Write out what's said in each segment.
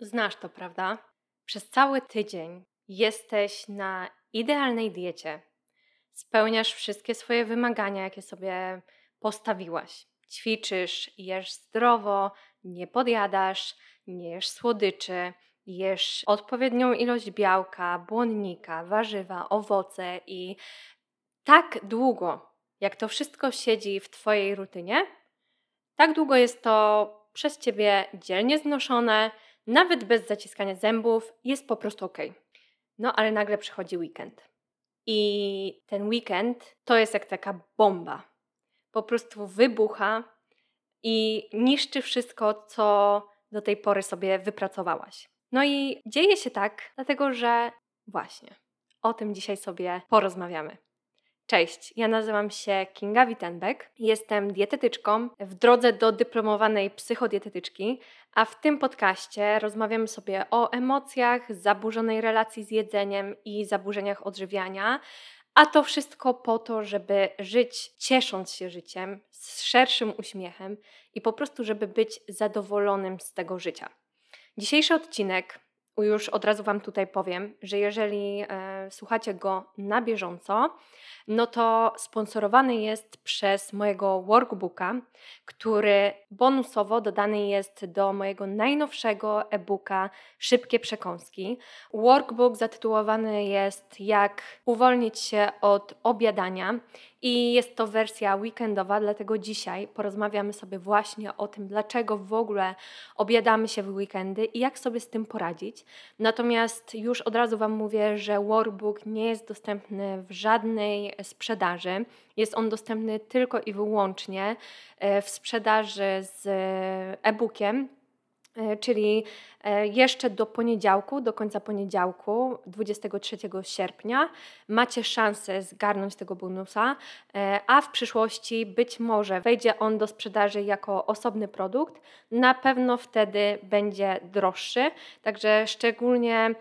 Znasz to, prawda? Przez cały tydzień jesteś na idealnej diecie. Spełniasz wszystkie swoje wymagania, jakie sobie postawiłaś. Ćwiczysz, jesz zdrowo, nie podjadasz, nie jesz słodyczy, jesz odpowiednią ilość białka, błonnika, warzywa, owoce i tak długo, jak to wszystko siedzi w Twojej rutynie, tak długo jest to przez Ciebie dzielnie znoszone, nawet bez zaciskania zębów, jest po prostu ok. No ale nagle przychodzi weekend. I ten weekend to jest jak taka bomba. Po prostu wybucha i niszczy wszystko, co do tej pory sobie wypracowałaś. No i dzieje się tak, dlatego że właśnie o tym dzisiaj sobie porozmawiamy. Cześć, ja nazywam się Kinga Wittenbeck, jestem dietetyczką w drodze do dyplomowanej psychodietetyczki, a w tym podcaście rozmawiamy sobie o emocjach, zaburzonej relacji z jedzeniem i zaburzeniach odżywiania, a to wszystko po to, żeby żyć ciesząc się życiem, z szerszym uśmiechem i po prostu, żeby być zadowolonym z tego życia. Dzisiejszy odcinek, już od razu Wam tutaj powiem, że jeżeli e, słuchacie go na bieżąco, no to sponsorowany jest przez mojego workbooka, który bonusowo dodany jest do mojego najnowszego e-booka Szybkie Przekąski. Workbook zatytułowany jest Jak uwolnić się od obiadania i jest to wersja weekendowa, dlatego dzisiaj porozmawiamy sobie właśnie o tym, dlaczego w ogóle obiadamy się w weekendy i jak sobie z tym poradzić. Natomiast już od razu Wam mówię, że workbook nie jest dostępny w żadnej sprzedaży. Jest on dostępny tylko i wyłącznie e, w sprzedaży z e-bookiem E, czyli e, jeszcze do poniedziałku, do końca poniedziałku, 23 sierpnia, macie szansę zgarnąć tego bonusa, e, a w przyszłości być może wejdzie on do sprzedaży jako osobny produkt. Na pewno wtedy będzie droższy, także szczególnie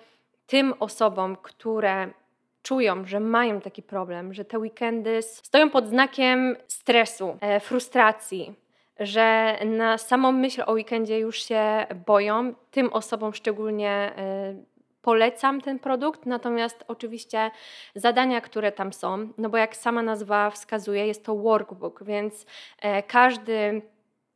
tym osobom, które czują, że mają taki problem, że te weekendy stoją pod znakiem stresu, frustracji, że na samą myśl o weekendzie już się boją. Tym osobom szczególnie y, polecam ten produkt, natomiast oczywiście zadania, które tam są, no bo jak sama nazwa wskazuje, jest to workbook, więc e, każdy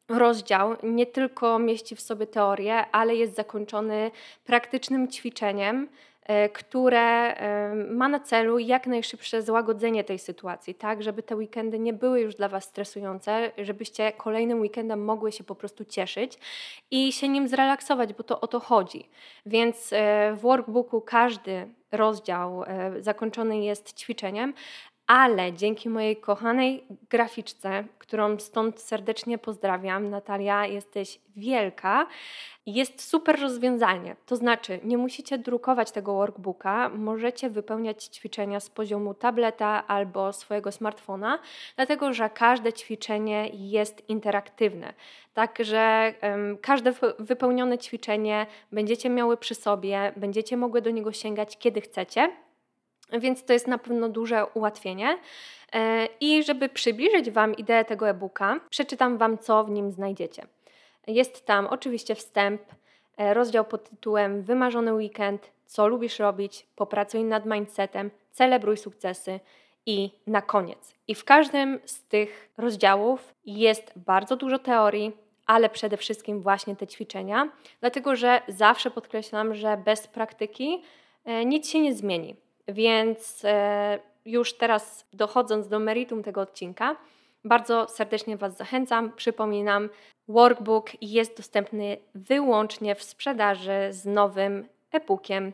rozdział nie tylko mieści w sobie teorię, ale jest zakończony praktycznym ćwiczeniem, E, które e, ma na celu jak najszybsze złagodzenie tej sytuacji, tak, żeby te weekendy nie były już dla Was stresujące, żebyście kolejnym weekendem mogły się po prostu cieszyć i się nim zrelaksować, bo to o to chodzi. Więc e, w workbooku każdy rozdział zakończony jest ćwiczeniem, ale dzięki mojej kochanej graficzce, którą stąd serdecznie pozdrawiam, Natalia, jesteś wielka, jest super rozwiązanie. To znaczy, nie musicie drukować tego workbooka, możecie wypełniać ćwiczenia z poziomu tableta albo swojego smartfona, dlatego że każde ćwiczenie jest interaktywne. Także um, każde wypełnione ćwiczenie będziecie miały przy sobie, będziecie mogły do niego sięgać kiedy chcecie więc to jest na pewno duże ułatwienie. E, I żeby przybliżyć Wam ideę tego e-booka, przeczytam Wam, co w nim znajdziecie. Jest tam oczywiście wstęp, e, rozdział pod tytułem Wymarzony weekend, co lubisz robić, popracuj nad mindsetem, celebruj sukcesy i na koniec. I w każdym z tych rozdziałów jest bardzo dużo teorii, ale przede wszystkim właśnie te ćwiczenia, dlatego że zawsze podkreślam, że bez praktyki e, nic się nie zmieni. Więc e, już teraz dochodząc do meritum tego odcinka, bardzo serdecznie Was zachęcam. Przypominam, workbook jest dostępny wyłącznie w sprzedaży z nowym e-bookiem,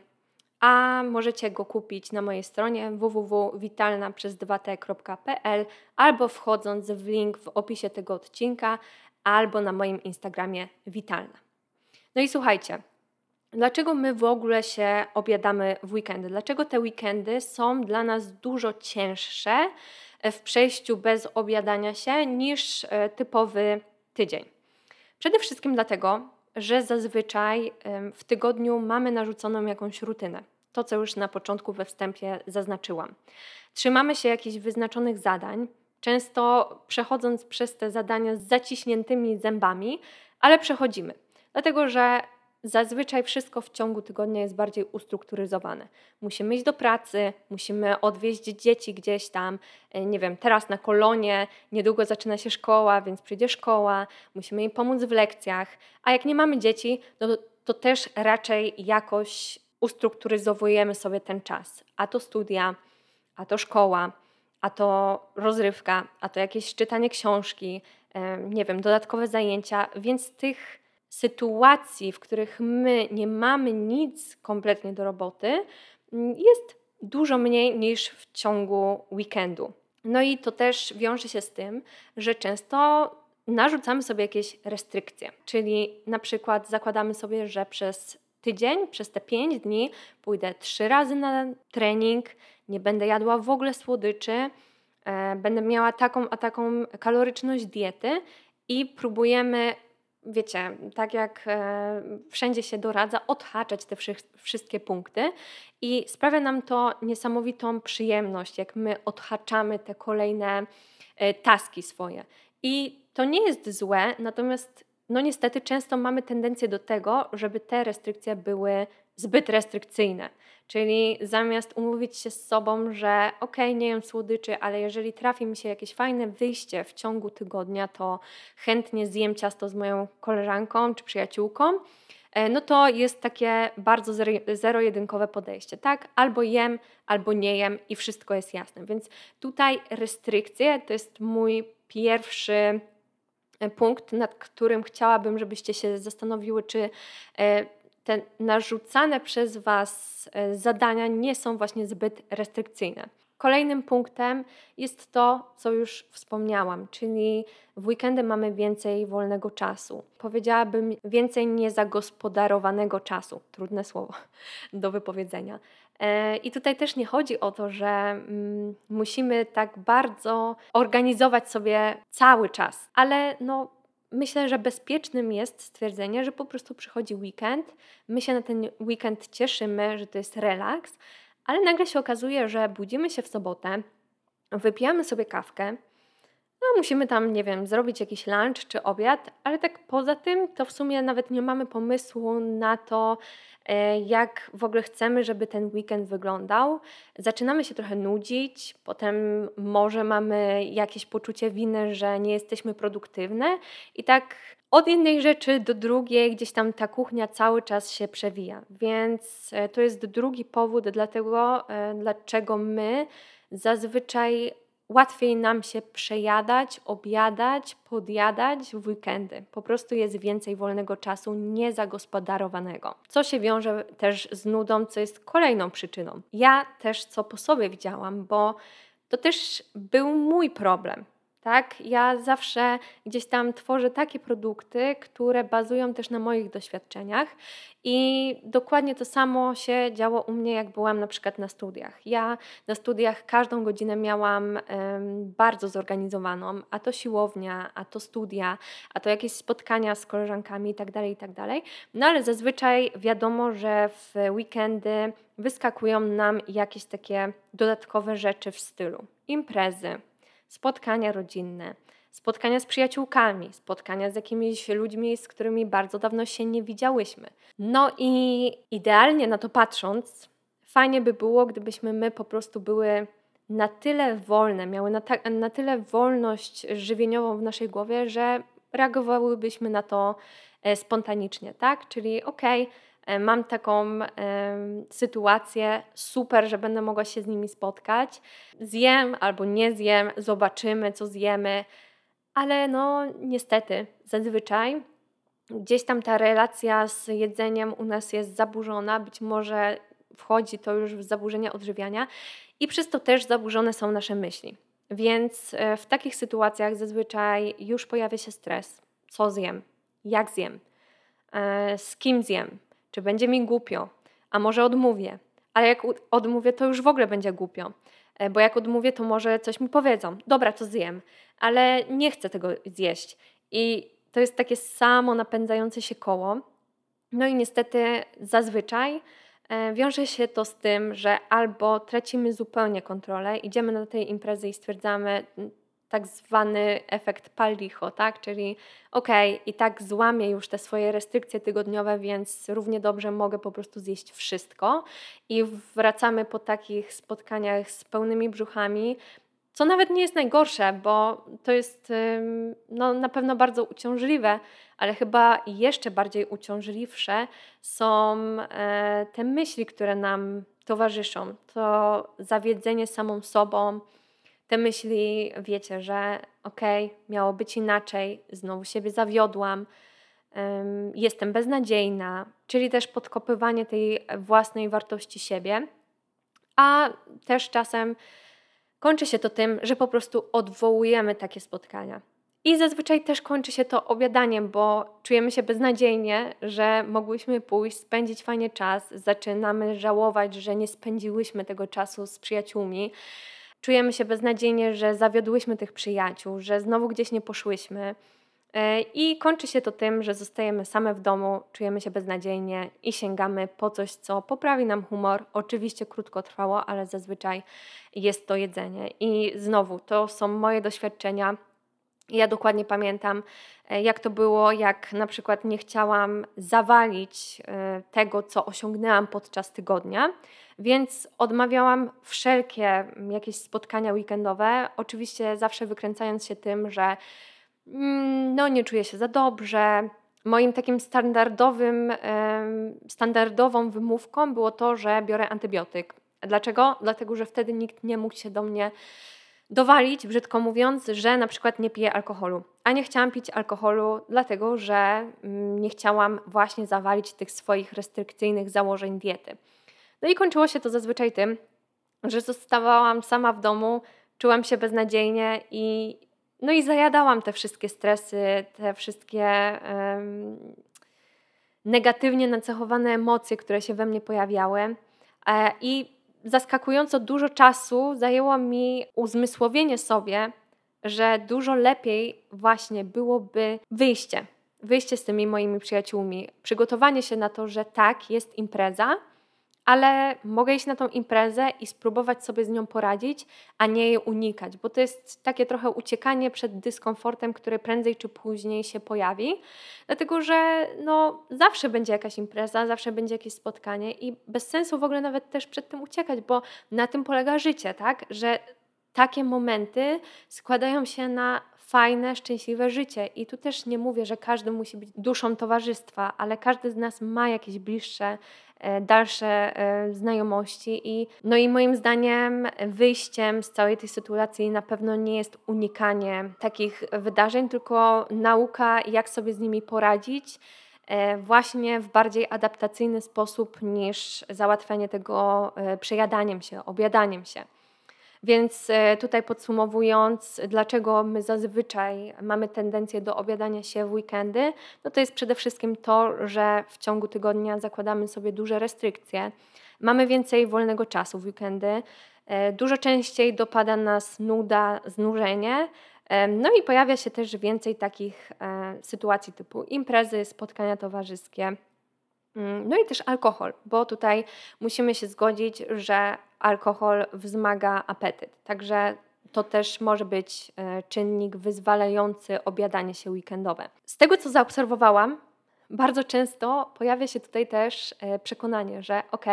a możecie go kupić na mojej stronie www.witalnaprzez2t.pl albo wchodząc w link w opisie tego odcinka, albo na moim Instagramie Witalna. No i słuchajcie, Dlaczego my w ogóle się obiadamy w weekendy? Dlaczego te weekendy są dla nas dużo cięższe w przejściu bez obiadania się niż e, typowy tydzień? Przede wszystkim dlatego, że zazwyczaj w tygodniu mamy narzuconą jakąś rutynę. To, co już na początku we wstępie zaznaczyłam. Trzymamy się jakichś wyznaczonych zadań, często przechodząc przez te zadania z zaciśniętymi zębami, ale przechodzimy. Dlatego, że zazwyczaj wszystko w ciągu tygodnia jest bardziej ustrukturyzowane. Musimy iść do pracy, musimy odwieźć dzieci gdzieś tam, e, nie wiem, teraz na kolonie, niedługo zaczyna się szkoła, więc przyjdzie szkoła, musimy im pomóc w lekcjach, a jak nie mamy dzieci, no to, to też raczej jakoś ustrukturyzowujemy sobie ten czas. A to studia, a to szkoła, a to rozrywka, a to jakieś czytanie książki, nie wiem, dodatkowe zajęcia, więc tych sytuacji, w których my nie mamy nic kompletnie do roboty, mm, jest dużo mniej niż w ciągu weekendu. No i to też wiąże się z tym, że często narzucamy sobie jakieś restrykcje, czyli na przykład zakładamy sobie, że przez tydzień, przez te pięć dni pójdę trzy razy na trening, nie będę jadła w ogóle słodyczy, e, będę miała taką a taką kaloryczność diety i próbujemy wiecie, tak jak e, wszędzie się doradza, odhaczać te wszystkie punkty i sprawia nam to niesamowitą przyjemność, jak my odhaczamy te kolejne e, taski swoje. I to nie jest złe, natomiast no niestety często mamy tendencję do tego, żeby te restrykcje były zbyt restrykcyjne. Czyli zamiast umówić się z sobą, że ok, nie jem słodyczy, ale jeżeli trafi mi się jakieś fajne wyjście w ciągu tygodnia, to chętnie zjem ciasto z moją koleżanką czy przyjaciółką, e, no to jest takie bardzo zero-jedynkowe podejście, tak? Albo jem, albo nie jem i wszystko jest jasne. Więc tutaj restrykcje to jest mój pierwszy punkt, nad którym chciałabym, żebyście się zastanowiły, czy e, te narzucane przez Was e, zadania nie są właśnie zbyt restrykcyjne. Kolejnym punktem jest to, co już wspomniałam, czyli w weekendy mamy więcej wolnego czasu. Powiedziałabym więcej niezagospodarowanego czasu. Trudne słowo do wypowiedzenia. E, I tutaj też nie chodzi o to, że mm, musimy tak bardzo organizować sobie cały czas, ale no, myślę, że bezpiecznym jest stwierdzenie, że po prostu przychodzi weekend, my się na ten weekend cieszymy, że to jest relaks, ale nagle się okazuje, że budzimy się w sobotę, wypijamy sobie kawkę, no musimy tam, nie wiem, zrobić jakiś lunch czy obiad, ale tak poza tym to w sumie nawet nie mamy pomysłu na to, e, jak w ogóle chcemy, żeby ten weekend wyglądał. Zaczynamy się trochę nudzić, potem może mamy jakieś poczucie winy, że nie jesteśmy produktywne i tak od jednej rzeczy do drugiej gdzieś tam ta kuchnia cały czas się przewija. Więc e, to jest drugi powód, dlatego, e, dlaczego my zazwyczaj łatwiej nam się przejadać, objadać, podjadać w weekendy. Po prostu jest więcej wolnego czasu niezagospodarowanego. Co się wiąże też z nudą, co jest kolejną przyczyną. Ja też co po sobie widziałam, bo to też był mój problem. Tak, ja zawsze gdzieś tam tworzę takie produkty, które bazują też na moich doświadczeniach i dokładnie to samo się działo u mnie, jak byłam na przykład na studiach. Ja na studiach każdą godzinę miałam um, bardzo zorganizowaną, a to siłownia, a to studia, a to jakieś spotkania z koleżankami itd., tak itd. Tak no ale zazwyczaj wiadomo, że w weekendy wyskakują nam jakieś takie dodatkowe rzeczy w stylu imprezy, spotkania rodzinne, spotkania z przyjaciółkami, spotkania z jakimiś ludźmi, z którymi bardzo dawno się nie widziałyśmy. No i idealnie na to patrząc, fajnie by było, gdybyśmy my po prostu były na tyle wolne, miały na, ta, na tyle wolność żywieniową w naszej głowie, że reagowałybyśmy na to e, spontanicznie, tak? Czyli okej, okay, mam taką e, sytuację, super, że będę mogła się z nimi spotkać. Zjem albo nie zjem, zobaczymy, co zjemy, ale no niestety, zazwyczaj gdzieś tam ta relacja z jedzeniem u nas jest zaburzona, być może wchodzi to już w zaburzenia odżywiania i przez to też zaburzone są nasze myśli. Więc e, w takich sytuacjach zazwyczaj już pojawia się stres. Co zjem? Jak zjem? Z kim zjem? Czy będzie mi głupio, a może odmówię. Ale jak odmówię, to już w ogóle będzie głupio, e, bo jak odmówię, to może coś mi powiedzą. Dobra, to zjem, ale nie chcę tego zjeść. I to jest takie samo napędzające się koło. No i niestety zazwyczaj e, wiąże się to z tym, że albo tracimy zupełnie kontrolę, idziemy na tej imprezy i stwierdzamy, tak zwany efekt palicho, tak? Czyli okej, okay, i tak złamię już te swoje restrykcje tygodniowe, więc równie dobrze mogę po prostu zjeść wszystko. I wracamy po takich spotkaniach z pełnymi brzuchami, co nawet nie jest najgorsze, bo to jest no, na pewno bardzo uciążliwe, ale chyba jeszcze bardziej uciążliwsze są e, te myśli, które nam towarzyszą. To zawiedzenie samą sobą, te myśli, wiecie, że okej, okay, miało być inaczej, znowu siebie zawiodłam, um, jestem beznadziejna, czyli też podkopywanie tej własnej wartości siebie, a też czasem kończy się to tym, że po prostu odwołujemy takie spotkania. I zazwyczaj też kończy się to obiadaniem, bo czujemy się beznadziejnie, że mogłyśmy pójść, spędzić fajnie czas, zaczynamy żałować, że nie spędziłyśmy tego czasu z przyjaciółmi czujemy się beznadziejnie, że zawiodłyśmy tych przyjaciół, że znowu gdzieś nie poszłyśmy. E, I kończy się to tym, że zostajemy same w domu, czujemy się beznadziejnie i sięgamy po coś, co poprawi nam humor. Oczywiście krótko trwało, ale zazwyczaj jest to jedzenie. I znowu, to są moje doświadczenia. Ja dokładnie pamiętam, e, jak to było, jak na przykład nie chciałam zawalić e, tego, co osiągnęłam podczas tygodnia więc odmawiałam wszelkie jakieś spotkania weekendowe, oczywiście zawsze wykręcając się tym, że mm, no nie czuję się za dobrze. Moim takim standardowym, standardową wymówką było to, że biorę antybiotyk. Dlaczego? Dlatego, że wtedy nikt nie mógł się do mnie dowalić, brzydko mówiąc, że na przykład nie piję alkoholu. A nie chciałam pić alkoholu, dlatego że mm, nie chciałam właśnie zawalić tych swoich restrykcyjnych założeń diety. No i kończyło się to zazwyczaj tym, że zostawałam sama w domu, czułam się beznadziejnie i, no i zajadałam te wszystkie stresy, te wszystkie um, negatywnie nacechowane emocje, które się we mnie pojawiały. E, I zaskakująco dużo czasu zajęło mi uzmysłowienie sobie, że dużo lepiej właśnie byłoby wyjście. Wyjście z tymi moimi przyjaciółmi, przygotowanie się na to, że tak, jest impreza, ale mogę iść na tą imprezę i spróbować sobie z nią poradzić, a nie jej unikać, bo to jest takie trochę uciekanie przed dyskomfortem, który prędzej czy później się pojawi, dlatego że no, zawsze będzie jakaś impreza, zawsze będzie jakieś spotkanie i bez sensu w ogóle nawet też przed tym uciekać, bo na tym polega życie, tak? Że takie momenty składają się na fajne, szczęśliwe życie. I tu też nie mówię, że każdy musi być duszą towarzystwa, ale każdy z nas ma jakieś bliższe dalsze e, znajomości i no i moim zdaniem wyjściem z całej tej sytuacji na pewno nie jest unikanie takich wydarzeń, tylko nauka jak sobie z nimi poradzić e, właśnie w bardziej adaptacyjny sposób niż załatwianie tego przejadaniem się, objadaniem się. Więc e, tutaj podsumowując, dlaczego my zazwyczaj mamy tendencję do obiadania się w weekendy, no to jest przede wszystkim to, że w ciągu tygodnia zakładamy sobie duże restrykcje, mamy więcej wolnego czasu w weekendy, e, dużo częściej dopada nas nuda, znużenie, e, no i pojawia się też więcej takich sytuacji typu imprezy, spotkania towarzyskie. Mm, no i też alkohol, bo tutaj musimy się zgodzić, że alkohol wzmaga apetyt. Także to też może być e, czynnik wyzwalający obiadanie się weekendowe. Z tego, co zaobserwowałam, bardzo często pojawia się tutaj też e, przekonanie, że ok,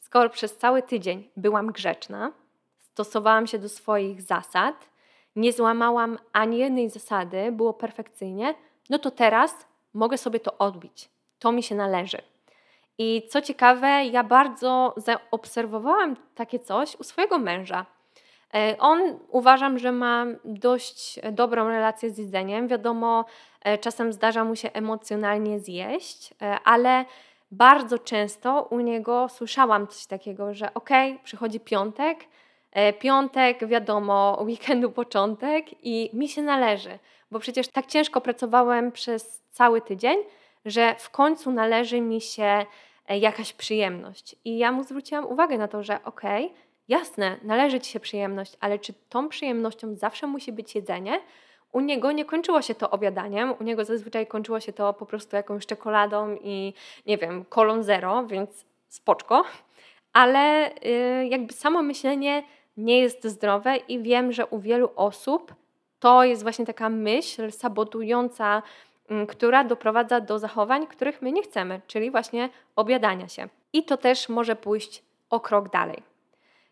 skoro przez cały tydzień byłam grzeczna, stosowałam się do swoich zasad, nie złamałam ani jednej zasady, było perfekcyjnie, no to teraz mogę sobie to odbić. To mi się należy. I co ciekawe, ja bardzo zaobserwowałam takie coś u swojego męża. E, on uważam, że ma dość dobrą relację z jedzeniem. Wiadomo, e, czasem zdarza mu się emocjonalnie zjeść, e, ale bardzo często u niego słyszałam coś takiego, że okej, okay, przychodzi piątek, piątek, wiadomo, weekendu początek i mi się należy, bo przecież tak ciężko pracowałem przez cały tydzień, że w końcu należy mi się e, jakaś przyjemność. I ja mu zwróciłam uwagę na to, że okej, okay, jasne, należy ci się przyjemność, ale czy tą przyjemnością zawsze musi być jedzenie? U niego nie kończyło się to obiadaniem, u niego zazwyczaj kończyło się to po prostu jakąś czekoladą i nie wiem, kolą zero, więc spoczko. Ale yy, jakby samo myślenie nie jest zdrowe i wiem, że u wielu osób to jest właśnie taka myśl sabotująca, która doprowadza do zachowań, których my nie chcemy, czyli właśnie obiadania się. I to też może pójść o krok dalej.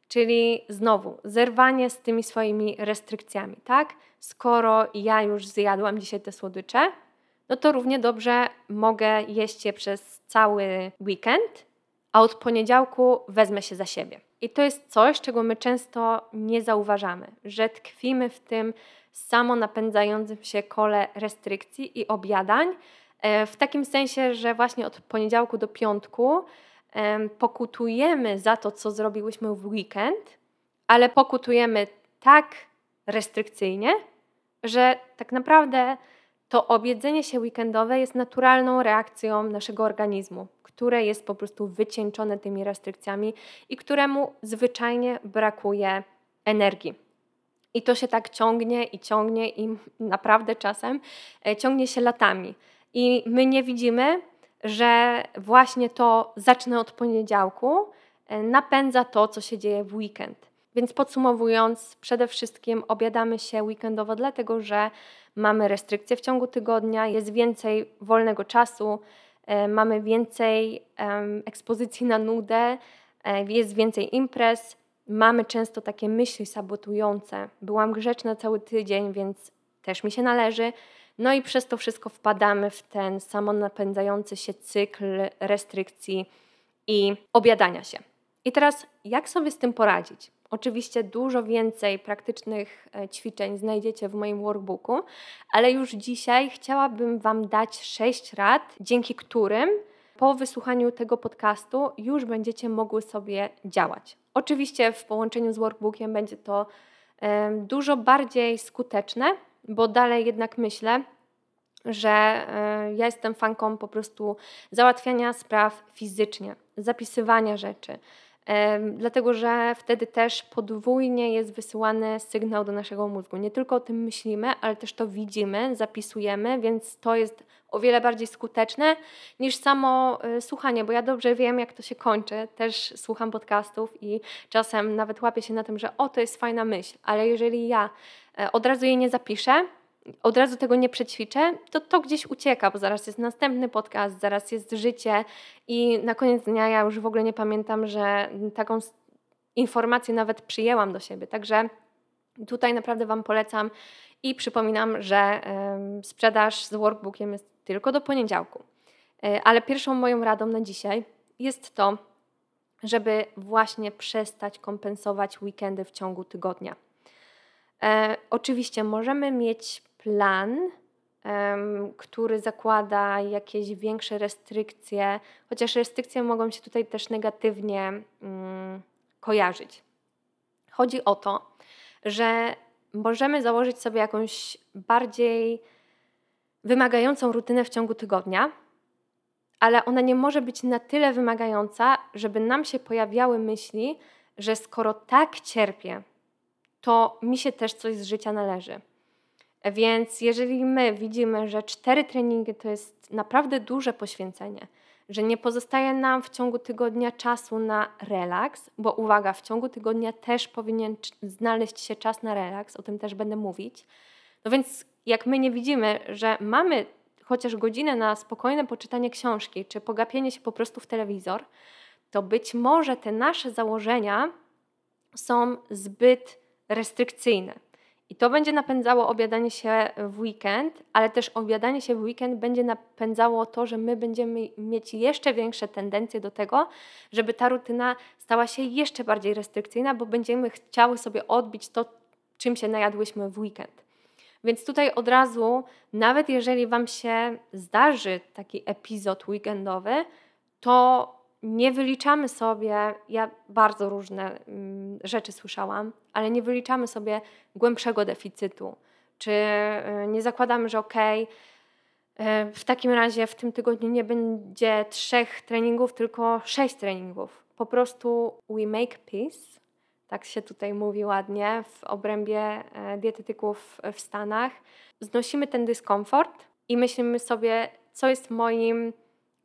Czyli znowu zerwanie z tymi swoimi restrykcjami, tak? Skoro ja już zjadłam dzisiaj te słodycze, no to równie dobrze mogę jeść je przez cały weekend, a od poniedziałku wezmę się za siebie. I to jest coś, czego my często nie zauważamy, że tkwimy w tym samonapędzającym się kole restrykcji i obiadań, e, w takim sensie, że właśnie od poniedziałku do piątku pokutujemy za to, co zrobiłyśmy w weekend, ale pokutujemy tak restrykcyjnie, że tak naprawdę to objedzenie się weekendowe jest naturalną reakcją naszego organizmu, które jest po prostu wycieńczone tymi restrykcjami i któremu zwyczajnie brakuje energii. I to się tak ciągnie i ciągnie i naprawdę czasem e, ciągnie się latami. I my nie widzimy, że właśnie to zacznę od poniedziałku e, napędza to, co się dzieje w weekend. Więc podsumowując, przede wszystkim obiadamy się weekendowo, dlatego że mamy restrykcje w ciągu tygodnia, jest więcej wolnego czasu, mamy więcej ekspozycji na nudę, e, jest więcej imprez, mamy często takie myśli sabotujące. Byłam grzeczna cały tydzień, więc też mi się należy. No i przez to wszystko wpadamy w ten samonapędzający się cykl restrykcji i obiadania się. I teraz, jak sobie z tym poradzić? Oczywiście dużo więcej praktycznych e, ćwiczeń znajdziecie w moim workbooku, ale już dzisiaj chciałabym Wam dać sześć rad, dzięki którym po wysłuchaniu tego podcastu już będziecie mogły sobie działać. Oczywiście w połączeniu z workbookiem będzie to dużo bardziej skuteczne, bo dalej jednak myślę, że e, ja jestem fanką po prostu załatwiania spraw fizycznie, zapisywania rzeczy, dlatego że wtedy też podwójnie jest wysyłany sygnał do naszego mózgu. Nie tylko o tym myślimy, ale też to widzimy, zapisujemy, więc to jest o wiele bardziej skuteczne niż samo e, słuchanie, bo ja dobrze wiem, jak to się kończy. Też słucham podcastów i czasem nawet łapię się na tym, że o, to jest fajna myśl, ale jeżeli ja e, od razu jej nie zapiszę, od razu tego nie przećwiczę, to to gdzieś ucieka, bo zaraz jest następny podcast, zaraz jest życie i na koniec dnia ja już w ogóle nie pamiętam, że taką informację nawet przyjęłam do siebie. Także tutaj naprawdę Wam polecam i przypominam, że y, sprzedaż z workbookiem jest tylko do poniedziałku. Y, ale pierwszą moją radą na dzisiaj jest to, żeby właśnie przestać kompensować weekendy w ciągu tygodnia. E, oczywiście możemy mieć plan, który zakłada jakieś większe restrykcje, chociaż restrykcje mogą się tutaj też negatywnie mm, kojarzyć. Chodzi o to, że możemy założyć sobie jakąś bardziej wymagającą rutynę w ciągu tygodnia, ale ona nie może być na tyle wymagająca, żeby nam się pojawiały myśli, że skoro tak cierpię, to mi się też coś z życia należy. Więc jeżeli my widzimy, że cztery treningi to jest naprawdę duże poświęcenie, że nie pozostaje nam w ciągu tygodnia czasu na relaks, bo uwaga, w ciągu tygodnia też powinien znaleźć się czas na relaks, o tym też będę mówić. No więc jak my nie widzimy, że mamy chociaż godzinę na spokojne poczytanie książki, czy pogapienie się po prostu w telewizor, to być może te nasze założenia są zbyt restrykcyjne. I to będzie napędzało obiadanie się w weekend, ale też obiadanie się w weekend będzie napędzało to, że my będziemy mieć jeszcze większe tendencje do tego, żeby ta rutyna stała się jeszcze bardziej restrykcyjna, bo będziemy chciały sobie odbić to, czym się najadłyśmy w weekend. Więc tutaj od razu, nawet jeżeli Wam się zdarzy taki epizod weekendowy, to nie wyliczamy sobie, ja bardzo różne mm, rzeczy słyszałam, ale nie wyliczamy sobie głębszego deficytu, czy y, nie zakładamy, że okej, E, w takim razie w tym tygodniu nie będzie trzech treningów, tylko sześć treningów. Po prostu we make peace, tak się tutaj mówi ładnie w obrębie e, dietetyków w Stanach. Znosimy ten dyskomfort i myślimy sobie, co jest moim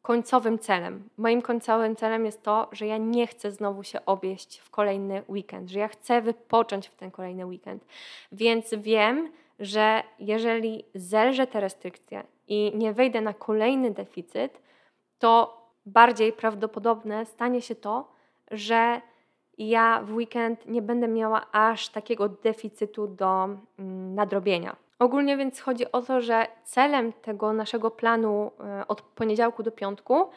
końcowym celem. Moim końcowym celem jest to, że ja nie chcę znowu się obieść w kolejny weekend, że ja chcę wypocząć w ten kolejny weekend. Więc wiem, że jeżeli zelżę te restrykcje i nie wejdę na kolejny deficyt, to bardziej prawdopodobne stanie się to, że ja w weekend nie będę miała aż takiego deficytu do mm, nadrobienia. Ogólnie więc chodzi o to, że celem tego naszego planu e, od poniedziałku do piątku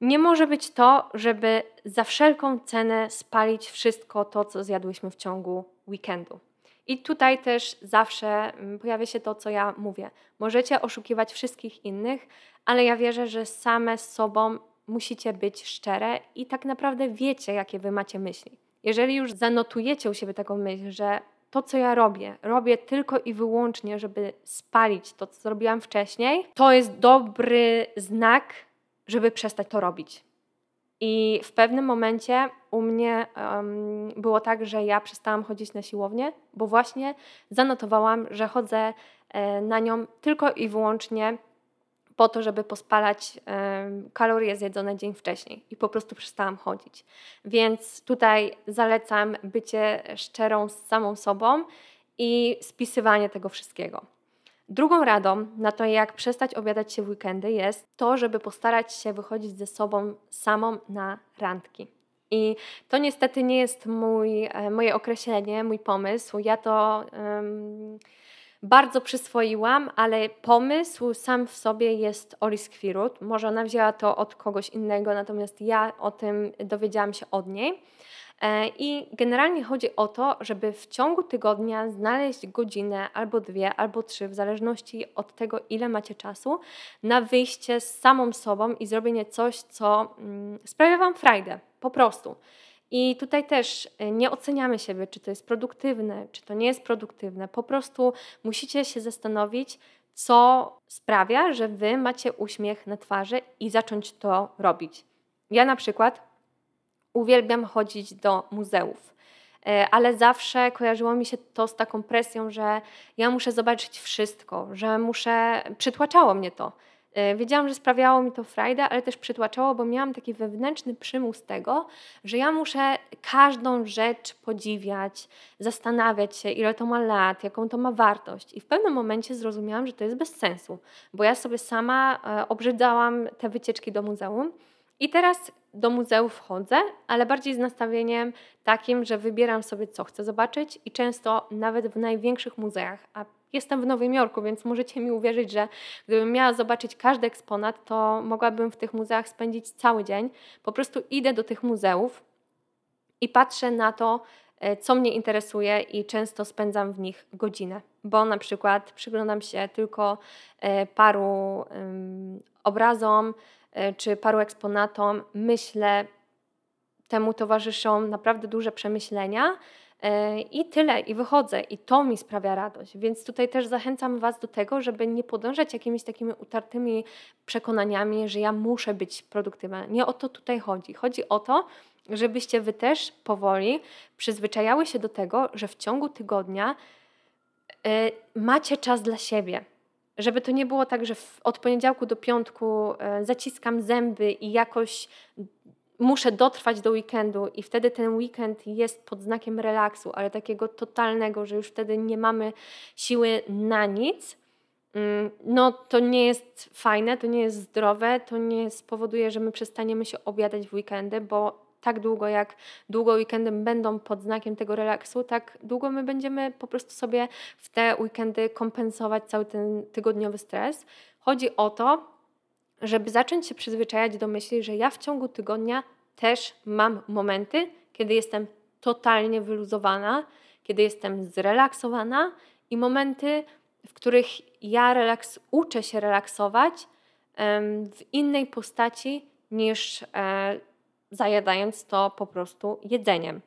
nie może być to, żeby za wszelką cenę spalić wszystko to, co zjadłyśmy w ciągu weekendu. I tutaj też zawsze pojawia się to, co ja mówię. Możecie oszukiwać wszystkich innych, ale ja wierzę, że same z sobą musicie być szczere i tak naprawdę wiecie, jakie wy macie myśli. Jeżeli już zanotujecie u siebie taką myśl, że to, co ja robię, robię tylko i wyłącznie, żeby spalić to, co zrobiłam wcześniej, to jest dobry znak, żeby przestać to robić. I w pewnym momencie u mnie um, było tak, że ja przestałam chodzić na siłownię, bo właśnie zanotowałam, że chodzę e, na nią tylko i wyłącznie po to, żeby pospalać kalorie zjedzone dzień wcześniej i po prostu przestałam chodzić. Więc tutaj zalecam bycie szczerą z samą sobą i spisywanie tego wszystkiego. Drugą radą na to, jak przestać obiadać się w weekendy, jest to, żeby postarać się wychodzić ze sobą samą na randki. I to niestety nie jest mój, e, moje określenie, mój pomysł. Ja to. Um, bardzo przyswoiłam, ale pomysł sam w sobie jest Oris Kwirut. Może ona wzięła to od kogoś innego, natomiast ja o tym dowiedziałam się od niej. E, I generalnie chodzi o to, żeby w ciągu tygodnia znaleźć godzinę albo dwie, albo trzy, w zależności od tego, ile macie czasu, na wyjście z samą sobą i zrobienie coś, co mm, sprawia Wam frajdę. Po prostu. I tutaj też e, nie oceniamy siebie, czy to jest produktywne, czy to nie jest produktywne. Po prostu musicie się zastanowić, co sprawia, że wy macie uśmiech na twarzy i zacząć to robić. Ja na przykład uwielbiam chodzić do muzeów, e, ale zawsze kojarzyło mi się to z taką presją, że ja muszę zobaczyć wszystko, że muszę, przytłaczało mnie to wiedziałam, że sprawiało mi to frajdę, ale też przytłaczało, bo miałam taki wewnętrzny przymus tego, że ja muszę każdą rzecz podziwiać, zastanawiać się, ile to ma lat, jaką to ma wartość. I w pewnym momencie zrozumiałam, że to jest bez sensu, bo ja sobie sama e, obrzydzałam te wycieczki do muzeum. I teraz do muzeów chodzę, ale bardziej z nastawieniem takim, że wybieram sobie, co chcę zobaczyć, i często nawet w największych muzeach, a Jestem w Nowym Jorku, więc możecie mi uwierzyć, że gdybym miała zobaczyć każdy eksponat, to mogłabym w tych muzeach spędzić cały dzień. Po prostu idę do tych muzeów i patrzę na to, e, co mnie interesuje i często spędzam w nich godzinę, bo na przykład przyglądam się tylko e, paru obrazom e, czy paru eksponatom, myślę, temu towarzyszą naprawdę duże przemyślenia I tyle, i wychodzę, i to mi sprawia radość. Więc tutaj też zachęcam Was do tego, żeby nie podążać jakimiś takimi utartymi przekonaniami, że ja muszę być produktywna. Nie o to tutaj chodzi. Chodzi o to, żebyście Wy też powoli przyzwyczajały się do tego, że w ciągu tygodnia e, macie czas dla siebie. Żeby to nie było tak, że od poniedziałku do piątku e, zaciskam zęby i jakoś muszę dotrwać do weekendu i wtedy ten weekend jest pod znakiem relaksu, ale takiego totalnego, że już wtedy nie mamy siły na nic, mm, no to nie jest fajne, to nie jest zdrowe, to nie spowoduje, że my przestaniemy się obiadać w weekendy, bo tak długo jak długo weekendy będą pod znakiem tego relaksu, tak długo my będziemy po prostu sobie w te weekendy kompensować cały ten tygodniowy stres. Chodzi o to, żeby zacząć się przyzwyczajać do myśli, że ja w ciągu tygodnia też mam momenty, kiedy jestem totalnie wyluzowana, kiedy jestem zrelaksowana i momenty, w których ja relaks, uczę się relaksować w innej postaci niż e, zajadając to po prostu jedzeniem.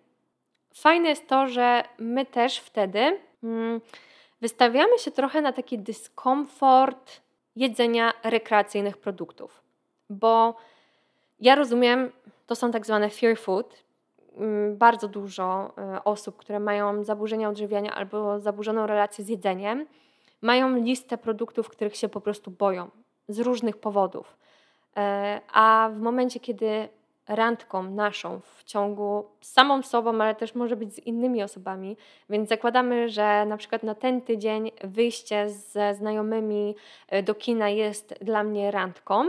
Fajne jest to, że my też wtedy mm, wystawiamy się trochę na taki dyskomfort jedzenia rekreacyjnych produktów. Bo ja rozumiem, to są tak zwane fear food. Mm, bardzo dużo e, osób, które mają zaburzenia odżywiania albo zaburzoną relację z jedzeniem, mają listę produktów, których się po prostu boją z różnych powodów. E, a w momencie, kiedy randką naszą w ciągu z samą sobą, ale też może być z innymi osobami, więc zakładamy, że na przykład na ten tydzień wyjście ze znajomymi e, do kina jest dla mnie randką,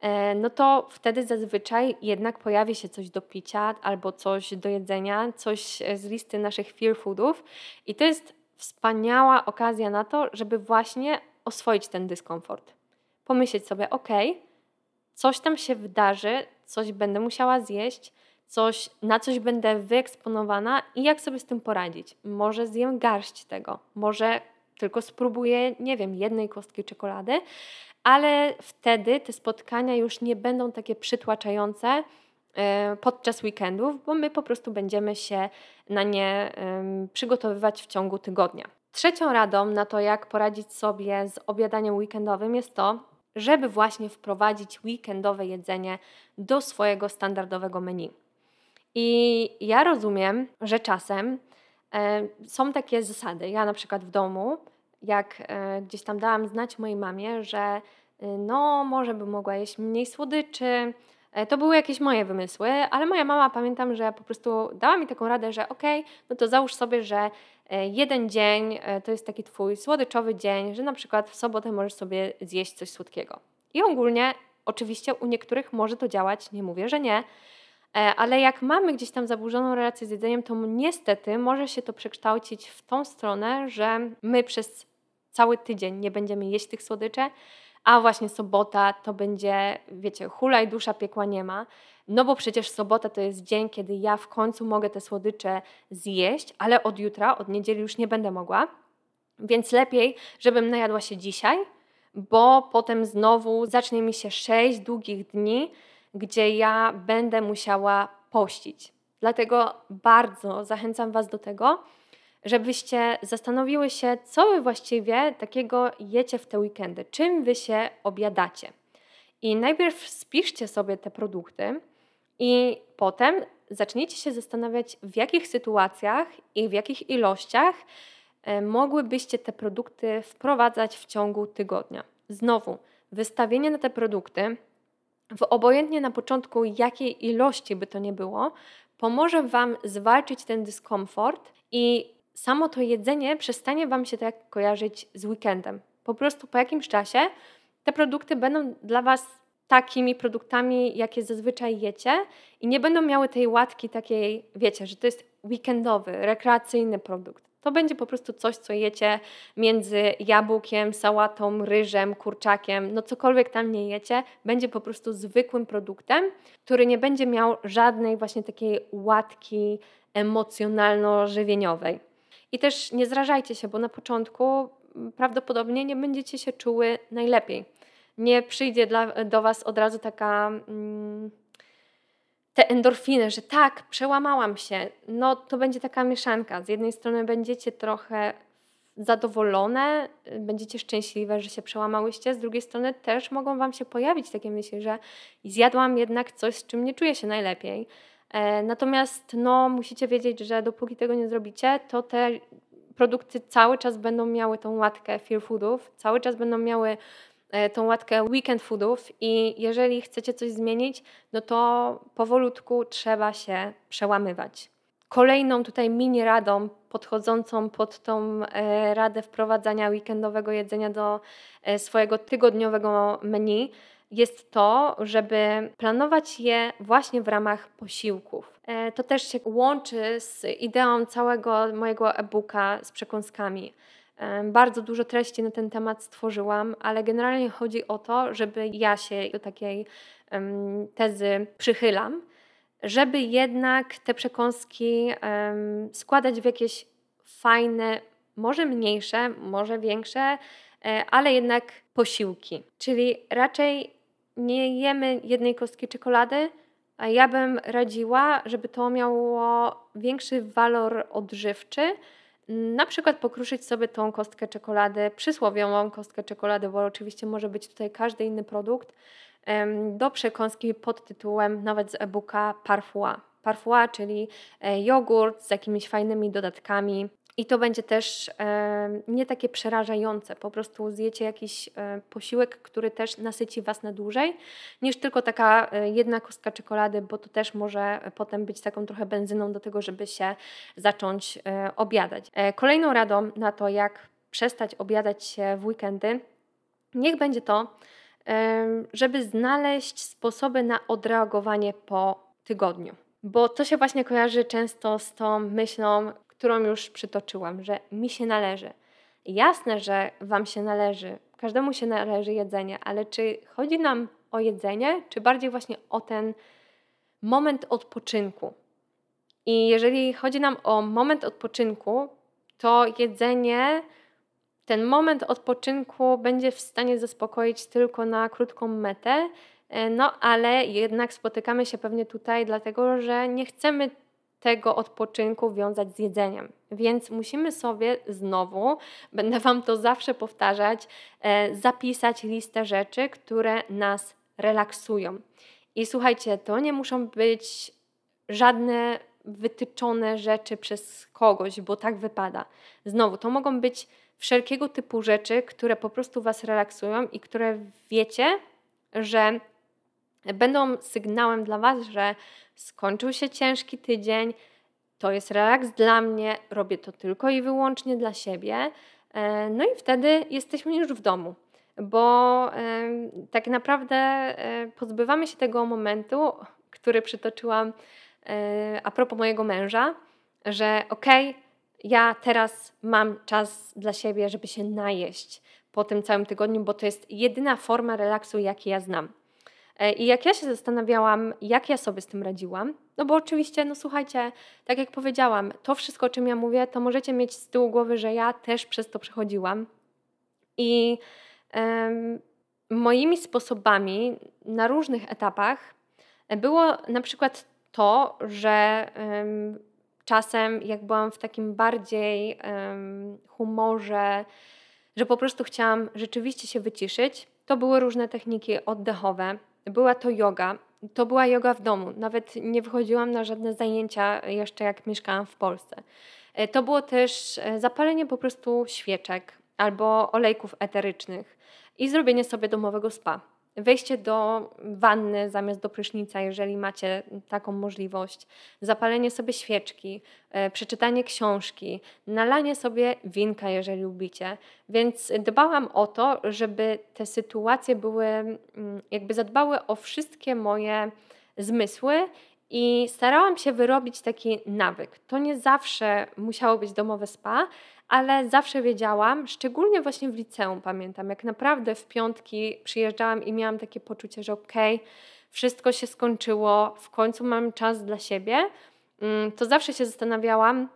e, no to wtedy zazwyczaj jednak pojawi się coś do picia albo coś do jedzenia, coś z listy naszych fear foodów. I to jest wspaniała okazja na to, żeby właśnie oswoić ten dyskomfort. Pomyśleć sobie, ok, coś tam się wydarzy, coś będę musiała zjeść, coś, na coś będę wyeksponowana i jak sobie z tym poradzić. Może zjem garść tego, może tylko spróbuję, nie wiem, jednej kostki czekolady, ale wtedy te spotkania już nie będą takie przytłaczające e, podczas weekendów, bo my po prostu będziemy się na nie przygotowywać w ciągu tygodnia. Trzecią radą na to, jak poradzić sobie z obiadaniem weekendowym jest to, żeby właśnie wprowadzić weekendowe jedzenie do swojego standardowego menu. I ja rozumiem, że czasem e, są takie zasady. Ja na przykład w domu, jak e, gdzieś tam dałam znać mojej mamie, że e, no, może by mogła jeść mniej słodyczy. E, to były jakieś moje wymysły, ale moja mama pamiętam, że po prostu dała mi taką radę, że okej, okay, no to załóż sobie, że E, jeden dzień e, to jest taki Twój słodyczowy dzień, że na przykład w sobotę możesz sobie zjeść coś słodkiego. I ogólnie, oczywiście u niektórych może to działać, nie mówię, że nie, ale jak mamy gdzieś tam zaburzoną relację z jedzeniem, to niestety może się to przekształcić w tą stronę, że my przez cały tydzień nie będziemy jeść tych słodyczy, a właśnie sobota to będzie, wiecie, hulaj dusza piekła nie ma. No bo przecież sobota to jest dzień, kiedy ja w końcu mogę te słodycze zjeść, ale od jutra, od niedzieli już nie będę mogła. Więc lepiej, żebym najadła się dzisiaj, bo potem znowu zacznie mi się sześć długich dni, gdzie ja będę musiała pościć. Dlatego bardzo zachęcam Was do tego, żebyście zastanowiły się, co Wy właściwie takiego jecie w te weekendy, czym Wy się obiadacie. I najpierw spiszcie sobie te produkty, i potem zacznijcie się zastanawiać, w jakich sytuacjach i w jakich ilościach e, mogłybyście te produkty wprowadzać w ciągu tygodnia. Znowu, wystawienie na te produkty, w obojętnie na początku jakiej ilości by to nie było, pomoże Wam zwalczyć ten dyskomfort i samo to jedzenie przestanie Wam się tak kojarzyć z weekendem. Po prostu po jakimś czasie te produkty będą dla Was takimi produktami, jakie zazwyczaj jecie i nie będą miały tej łatki takiej, wiecie, że to jest weekendowy, rekreacyjny produkt. To będzie po prostu coś, co jecie między jabłkiem, sałatą, ryżem, kurczakiem, no cokolwiek tam nie jecie, będzie po prostu zwykłym produktem, który nie będzie miał żadnej właśnie takiej łatki emocjonalno-żywieniowej. I też nie zrażajcie się, bo na początku prawdopodobnie nie będziecie się czuły najlepiej nie przyjdzie dla, do Was od razu taka. Mm, te endorfiny, że tak, przełamałam się, no to będzie taka mieszanka. Z jednej strony będziecie trochę zadowolone, będziecie szczęśliwe, że się przełamałyście, z drugiej strony też mogą Wam się pojawić takie myśli, że zjadłam jednak coś, z czym nie czuję się najlepiej. E, natomiast no, musicie wiedzieć, że dopóki tego nie zrobicie, to te produkty cały czas będą miały tą łatkę feel foodów, cały czas będą miały E, tą łatkę weekend foodów i jeżeli chcecie coś zmienić, no to powolutku trzeba się przełamywać. Kolejną tutaj mini radą podchodzącą pod tą e, radę wprowadzania weekendowego jedzenia do swojego tygodniowego menu jest to, żeby planować je właśnie w ramach posiłków. To też się łączy z ideą całego mojego e-booka z przekąskami. Bardzo dużo treści na ten temat stworzyłam, ale generalnie chodzi o to, żeby ja się do takiej tezy przychylam, żeby jednak te przekąski składać w jakieś fajne, może mniejsze, może większe, e, ale jednak posiłki. Czyli raczej nie jemy jednej kostki czekolady, a ja bym radziła, żeby to miało większy walor odżywczy, na przykład pokruszyć sobie tą kostkę czekolady, przysłowiową kostkę czekolady, bo oczywiście może być tutaj każdy inny produkt, do przekąski pod tytułem nawet z e-booka Parfois. Parfois, czyli e, jogurt z jakimiś fajnymi dodatkami, i to będzie też e, nie takie przerażające. Po prostu zjecie jakiś e, posiłek, który też nasyci Was na dłużej, niż tylko taka e, jedna kostka czekolady, bo to też może potem być taką trochę benzyną do tego, żeby się zacząć obiadać. Kolejną radą na to, jak przestać obiadać się w weekendy, niech będzie to, żeby znaleźć sposoby na odreagowanie po tygodniu. Bo to się właśnie kojarzy często z tą myślą, którą już przytoczyłam, że mi się należy. Jasne, że Wam się należy, każdemu się należy jedzenie, ale czy chodzi nam o jedzenie, czy bardziej właśnie o ten moment odpoczynku? I jeżeli chodzi nam o moment odpoczynku, to jedzenie, ten moment odpoczynku będzie w stanie zaspokoić tylko na krótką metę, e, no ale jednak spotykamy się pewnie tutaj, dlatego że nie chcemy tego odpoczynku wiązać z jedzeniem. Więc musimy sobie znowu, będę Wam to zawsze powtarzać, e, zapisać listę rzeczy, które nas relaksują. I słuchajcie, to nie muszą być żadne wytyczone rzeczy przez kogoś, bo tak wypada. Znowu, to mogą być wszelkiego typu rzeczy, które po prostu Was relaksują i które wiecie, że będą sygnałem dla Was, że skończył się ciężki tydzień, to jest relaks dla mnie, robię to tylko i wyłącznie dla siebie. E, no i wtedy jesteśmy już w domu, bo tak naprawdę e, pozbywamy się tego momentu, który przytoczyłam e, a propos mojego męża, że okej, okay, ja teraz mam czas dla siebie, żeby się najeść po tym całym tygodniu, bo to jest jedyna forma relaksu, jaki ja znam. E, I jak ja się zastanawiałam, jak ja sobie z tym radziłam, no bo oczywiście, no słuchajcie, tak jak powiedziałam, to wszystko, o czym ja mówię, to możecie mieć z tyłu głowy, że ja też przez to przechodziłam. I um, moimi sposobami na różnych etapach było na przykład to, że um, czasem, jak byłam w takim bardziej um, humorze, że po prostu chciałam rzeczywiście się wyciszyć, to były różne techniki oddechowe, była to yoga. To była yoga w domu. Nawet nie wychodziłam na żadne zajęcia jeszcze jak mieszkałam w Polsce. E, to było też e, zapalenie po prostu świeczek albo olejków eterycznych i zrobienie sobie domowego spa wejście do wanny zamiast do prysznica, jeżeli macie taką możliwość, zapalenie sobie świeczki, e, przeczytanie książki, nalanie sobie winka, jeżeli lubicie. Więc dbałam o to, żeby te sytuacje były, mm, jakby zadbały o wszystkie moje zmysły i starałam się wyrobić taki nawyk. To nie zawsze musiało być domowe spa, ale zawsze wiedziałam, szczególnie właśnie w liceum pamiętam, jak naprawdę w piątki przyjeżdżałam i miałam takie poczucie, że okej, okay, wszystko się skończyło, w końcu mam czas dla siebie, mm, to zawsze się zastanawiałam,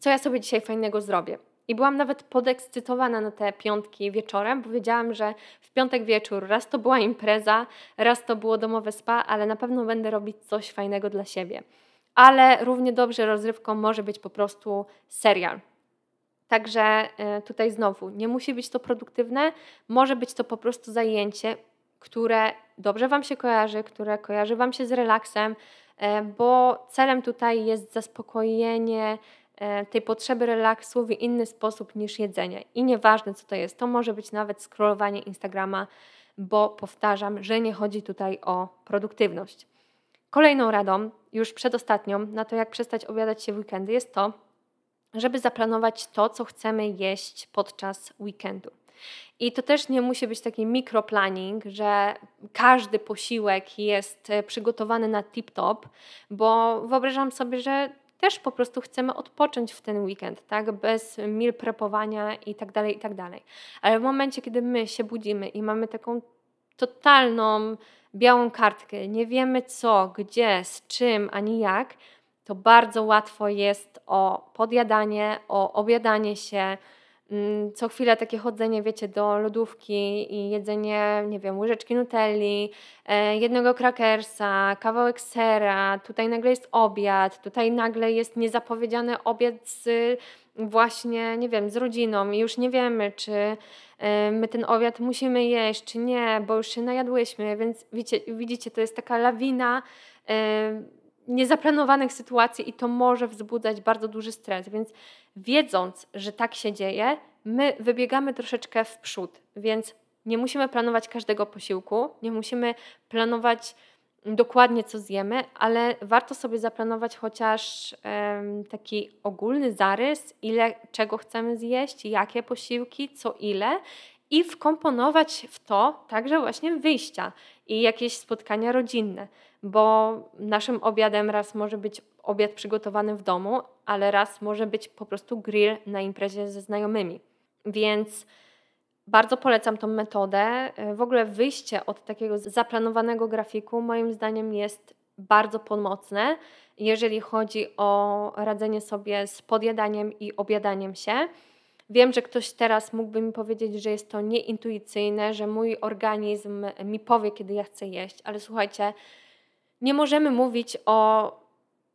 co ja sobie dzisiaj fajnego zrobię. I byłam nawet podekscytowana na te piątki wieczorem, bo wiedziałam, że w piątek wieczór raz to była impreza, raz to było domowe spa, ale na pewno będę robić coś fajnego dla siebie. Ale równie dobrze rozrywką może być po prostu serial. Także e, tutaj znowu, nie musi być to produktywne, może być to po prostu zajęcie, które dobrze Wam się kojarzy, które kojarzy Wam się z relaksem, e, bo celem tutaj jest zaspokojenie tej potrzeby relaksu w inny sposób niż jedzenie. I nieważne co to jest, to może być nawet scrollowanie Instagrama, bo powtarzam, że nie chodzi tutaj o produktywność. Kolejną radą, już przedostatnią, na to jak przestać obiadać się w weekendy jest to, żeby zaplanować to, co chcemy jeść podczas weekendu. I to też nie musi być taki mikroplanning, że każdy posiłek jest e, przygotowany na tip-top, bo wyobrażam sobie, że też po prostu chcemy odpocząć w ten weekend, tak? Bez meal prepowania i tak dalej, i tak dalej. Ale w momencie, kiedy my się budzimy i mamy taką totalną białą kartkę, nie wiemy co, gdzie, z czym, ani jak, to bardzo łatwo jest o podjadanie, o obiadanie się, co chwilę takie chodzenie, wiecie, do lodówki i jedzenie, nie wiem, łyżeczki nutelli, e, jednego krakersa, kawałek sera, tutaj nagle jest obiad, tutaj nagle jest niezapowiedziany obiad z właśnie, nie wiem, z rodziną i już nie wiemy, czy e, my ten obiad musimy jeść, czy nie, bo już się najadłyśmy, więc widzicie, widzicie to jest taka lawina e, niezaplanowanych sytuacji i to może wzbudzać bardzo duży stres, więc wiedząc, że tak się dzieje, my wybiegamy troszeczkę w przód, więc nie musimy planować każdego posiłku, nie musimy planować dokładnie co zjemy, ale warto sobie zaplanować chociaż um, taki ogólny zarys, ile czego chcemy zjeść, jakie posiłki, co ile i wkomponować w to także właśnie wyjścia i jakieś spotkania rodzinne, bo naszym obiadem raz może być obiad przygotowany w domu, ale raz może być po prostu grill na imprezie ze znajomymi. Więc bardzo polecam tą metodę. W ogóle wyjście od takiego zaplanowanego grafiku moim zdaniem jest bardzo pomocne, jeżeli chodzi o radzenie sobie z podjadaniem i objadaniem się. Wiem, że ktoś teraz mógłby mi powiedzieć, że jest to nieintuicyjne, że mój organizm mi powie, kiedy ja chcę jeść, ale słuchajcie, nie możemy mówić o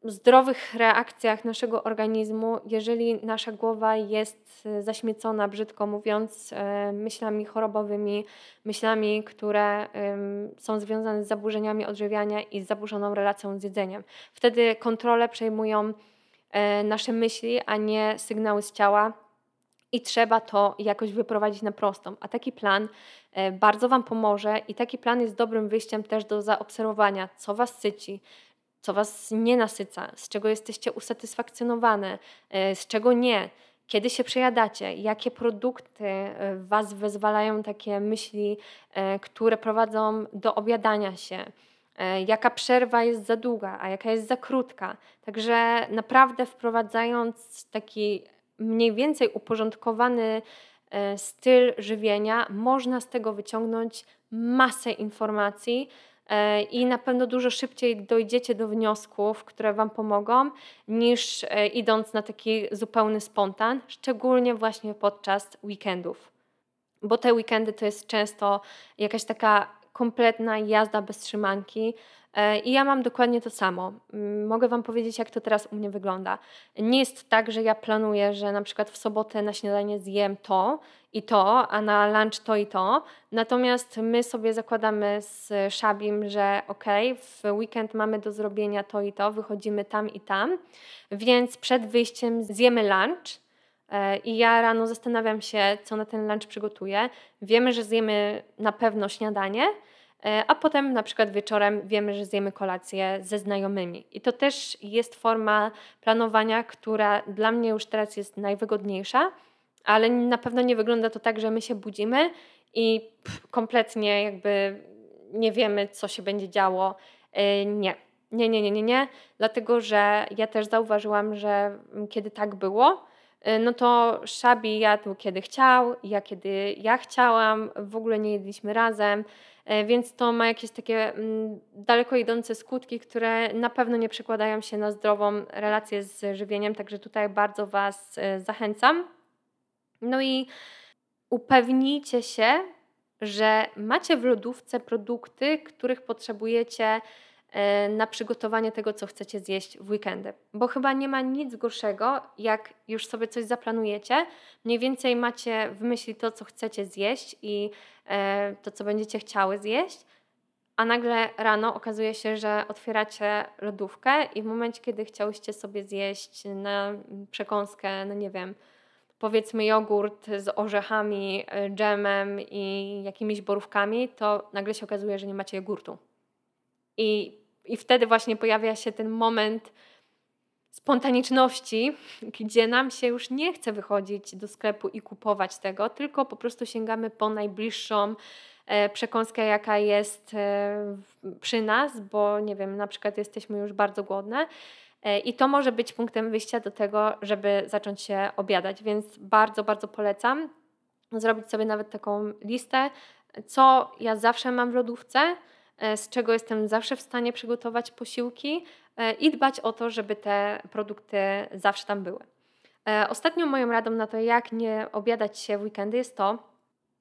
zdrowych reakcjach naszego organizmu, jeżeli nasza głowa jest e, zaśmiecona, brzydko mówiąc, e, myślami chorobowymi, myślami, które są związane z zaburzeniami odżywiania i z zaburzoną relacją z jedzeniem. Wtedy kontrolę przejmują e, nasze myśli, a nie sygnały z ciała. I trzeba to jakoś wyprowadzić na prostą. A taki plan bardzo Wam pomoże, i taki plan jest dobrym wyjściem też do zaobserwowania, co Was syci, co Was nie nasyca, z czego jesteście usatysfakcjonowane, e, z czego nie, kiedy się przejadacie, jakie produkty e, Was wyzwalają takie myśli, e, które prowadzą do obiadania się, jaka przerwa jest za długa, a jaka jest za krótka. Także naprawdę wprowadzając taki mniej więcej uporządkowany styl żywienia, można z tego wyciągnąć masę informacji, i na pewno dużo szybciej dojdziecie do wniosków, które Wam pomogą, niż e, idąc na taki zupełny spontan, szczególnie właśnie podczas weekendów. Bo te weekendy to jest często jakaś taka kompletna jazda bez trzymanki, E, I ja mam dokładnie to samo. Mm, mogę Wam powiedzieć, jak to teraz u mnie wygląda. Nie jest tak, że ja planuję, że na przykład w sobotę na śniadanie zjem to i to, a na lunch to i to. Natomiast my sobie zakładamy z Szabim, że ok, w weekend mamy do zrobienia to i to, wychodzimy tam i tam, więc przed wyjściem zjemy lunch. E, I ja rano zastanawiam się, co na ten lunch przygotuję. Wiemy, że zjemy na pewno śniadanie, E, a potem na przykład wieczorem wiemy, że zjemy kolację ze znajomymi. I to też jest forma planowania, która dla mnie już teraz jest najwygodniejsza, ale na pewno nie wygląda to tak, że my się budzimy i pff, kompletnie jakby nie wiemy, co się będzie działo. E, nie. Nie, nie, nie, nie, nie, dlatego że ja też zauważyłam, że kiedy tak było, no to Szabi jadł kiedy chciał, ja kiedy ja chciałam, w ogóle nie jedliśmy razem. E, więc to ma jakieś takie mm, daleko idące skutki, które na pewno nie przekładają się na zdrową relację z żywieniem, także tutaj bardzo Was e, zachęcam. No i upewnijcie się, że macie w lodówce produkty, których potrzebujecie na przygotowanie tego, co chcecie zjeść w weekendy. Bo chyba nie ma nic gorszego, jak już sobie coś zaplanujecie, mniej więcej macie w myśli to, co chcecie zjeść i e, to, co będziecie chciały zjeść, a nagle rano okazuje się, że otwieracie lodówkę i w momencie, kiedy chciałyście sobie zjeść na przekąskę, no nie wiem, powiedzmy jogurt z orzechami, e, dżemem i jakimiś borówkami, to nagle się okazuje, że nie macie jogurtu. I i wtedy właśnie pojawia się ten moment spontaniczności, gdzie nam się już nie chce wychodzić do sklepu i kupować tego, tylko po prostu sięgamy po najbliższą e, przekąskę, jaka jest e, przy nas, bo nie wiem, na przykład jesteśmy już bardzo głodne. E, I to może być punktem wyjścia do tego, żeby zacząć się obiadać, więc bardzo, bardzo polecam zrobić sobie nawet taką listę, co ja zawsze mam w lodówce, z czego jestem zawsze w stanie przygotować posiłki e, i dbać o to, żeby te produkty zawsze tam były. E, ostatnią moją radą na to, jak nie obiadać się w weekendy, jest to,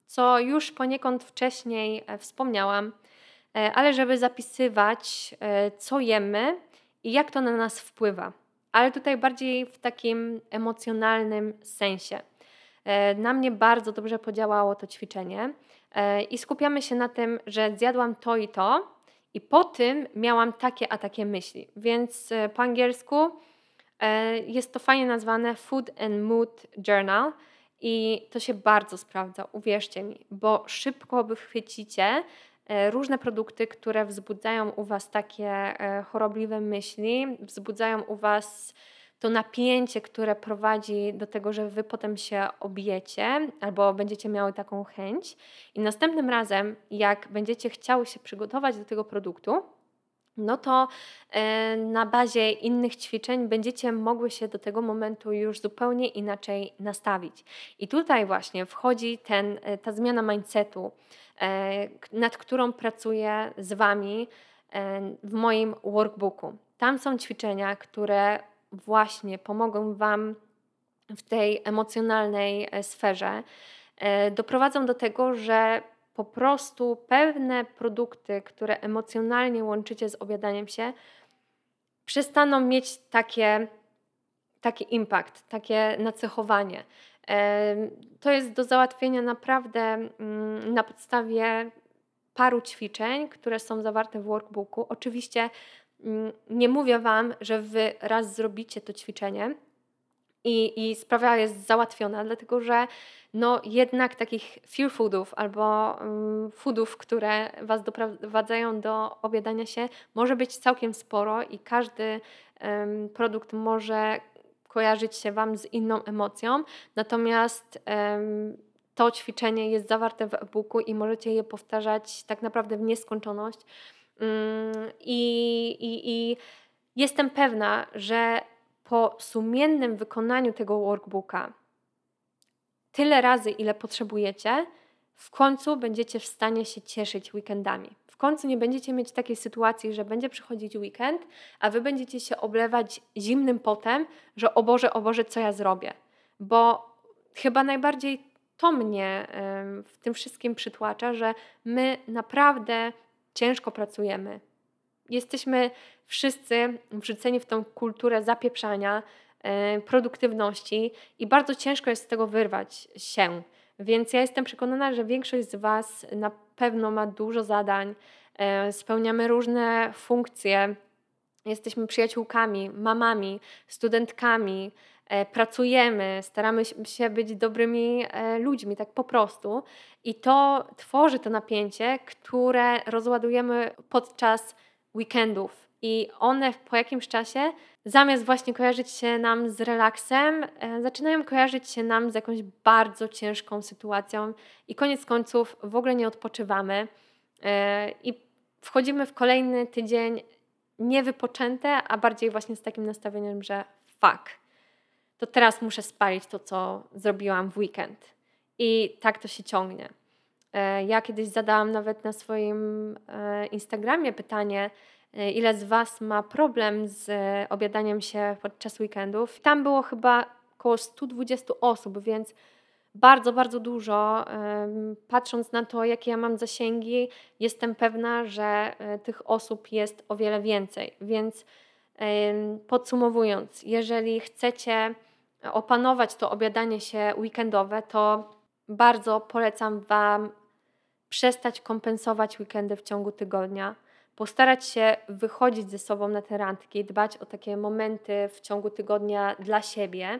co już poniekąd wcześniej wspomniałam, ale żeby zapisywać, co jemy i jak to na nas wpływa. ale tutaj bardziej w takim emocjonalnym sensie. E, na mnie bardzo dobrze podziałało to ćwiczenie e, i skupiamy się na tym, że zjadłam to i to, i po tym miałam takie a takie myśli. Więc e, po angielsku jest to fajnie nazwane Food and Mood Journal. I to się bardzo sprawdza, uwierzcie mi, bo szybko wychwycicie różne produkty, które wzbudzają u Was takie chorobliwe myśli, wzbudzają u Was to napięcie, które prowadzi do tego, że wy potem się obijecie albo będziecie miały taką chęć. I następnym razem, jak będziecie chciały się przygotować do tego produktu, no to e, na bazie innych ćwiczeń będziecie mogły się do tego momentu już zupełnie inaczej nastawić. I tutaj właśnie wchodzi ten, e, ta zmiana mindsetu, e, nad którą pracuję z Wami w moim workbooku. Tam są ćwiczenia, które właśnie pomogą Wam w tej emocjonalnej e, sferze, e, doprowadzą do tego, że po prostu pewne produkty, które emocjonalnie łączycie z obiadaniem się, przestaną mieć takie, taki impact, takie nacechowanie. E, to jest do załatwienia naprawdę mm, na podstawie paru ćwiczeń, które są zawarte w workbooku. Oczywiście nie mówię Wam, że Wy raz zrobicie to ćwiczenie i, i sprawa jest załatwiona, dlatego że no jednak takich fear foodów albo um, foodów, które Was doprowadzają do obiadania się, może być całkiem sporo i każdy um, produkt może kojarzyć się Wam z inną emocją, natomiast um, to ćwiczenie jest zawarte w e-booku i możecie je powtarzać tak naprawdę w nieskończoność. Mm, I, i, I jestem pewna, że po sumiennym wykonaniu tego workbooka tyle razy, ile potrzebujecie, w końcu będziecie w stanie się cieszyć weekendami. W końcu nie będziecie mieć takiej sytuacji, że będzie przychodzić weekend, a wy będziecie się oblewać zimnym potem, że o Boże, o Boże, co ja zrobię. Bo chyba najbardziej to mnie w tym wszystkim przytłacza, że my naprawdę ciężko pracujemy. Jesteśmy wszyscy wrzuceni w tą kulturę zapieprzania, e, produktywności i bardzo ciężko jest z tego wyrwać się. Więc ja jestem przekonana, że większość z Was na pewno ma dużo zadań, e, spełniamy różne funkcje, jesteśmy przyjaciółkami, mamami, studentkami, pracujemy, staramy się być dobrymi e, ludźmi, tak po prostu. I to tworzy to napięcie, które rozładujemy podczas weekendów. I one po jakimś czasie, zamiast właśnie kojarzyć się nam z relaksem, e, zaczynają kojarzyć się nam z jakąś bardzo ciężką sytuacją, i koniec końców w ogóle nie odpoczywamy. I wchodzimy w kolejny tydzień niewypoczęte, a bardziej właśnie z takim nastawieniem, że fuck to teraz muszę spalić to, co zrobiłam w weekend. I tak to się ciągnie. E, ja kiedyś zadałam nawet na swoim e, Instagramie pytanie, e, ile z Was ma problem z obiadaniem się podczas weekendów. Tam było chyba około 120 osób, więc bardzo, bardzo dużo. Patrząc na to, jakie ja mam zasięgi, jestem pewna, że tych osób jest o wiele więcej. Więc Podsumowując, jeżeli chcecie opanować to obiadanie się weekendowe, to bardzo polecam Wam przestać kompensować weekendy w ciągu tygodnia, postarać się wychodzić ze sobą na te randki, dbać o takie momenty w ciągu tygodnia dla siebie,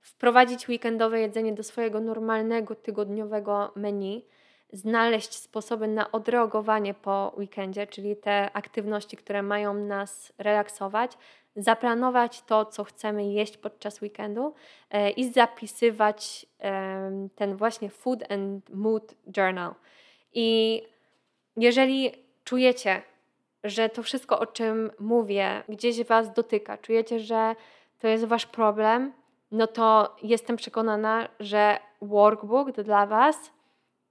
wprowadzić weekendowe jedzenie do swojego normalnego tygodniowego menu znaleźć sposoby na odreagowanie po weekendzie, czyli te aktywności, które mają nas relaksować, zaplanować to, co chcemy jeść podczas weekendu e, i zapisywać ten właśnie Food and Mood Journal. I jeżeli czujecie, że to wszystko, o czym mówię, gdzieś Was dotyka, czujecie, że to jest Wasz problem, no to jestem przekonana, że workbook dla Was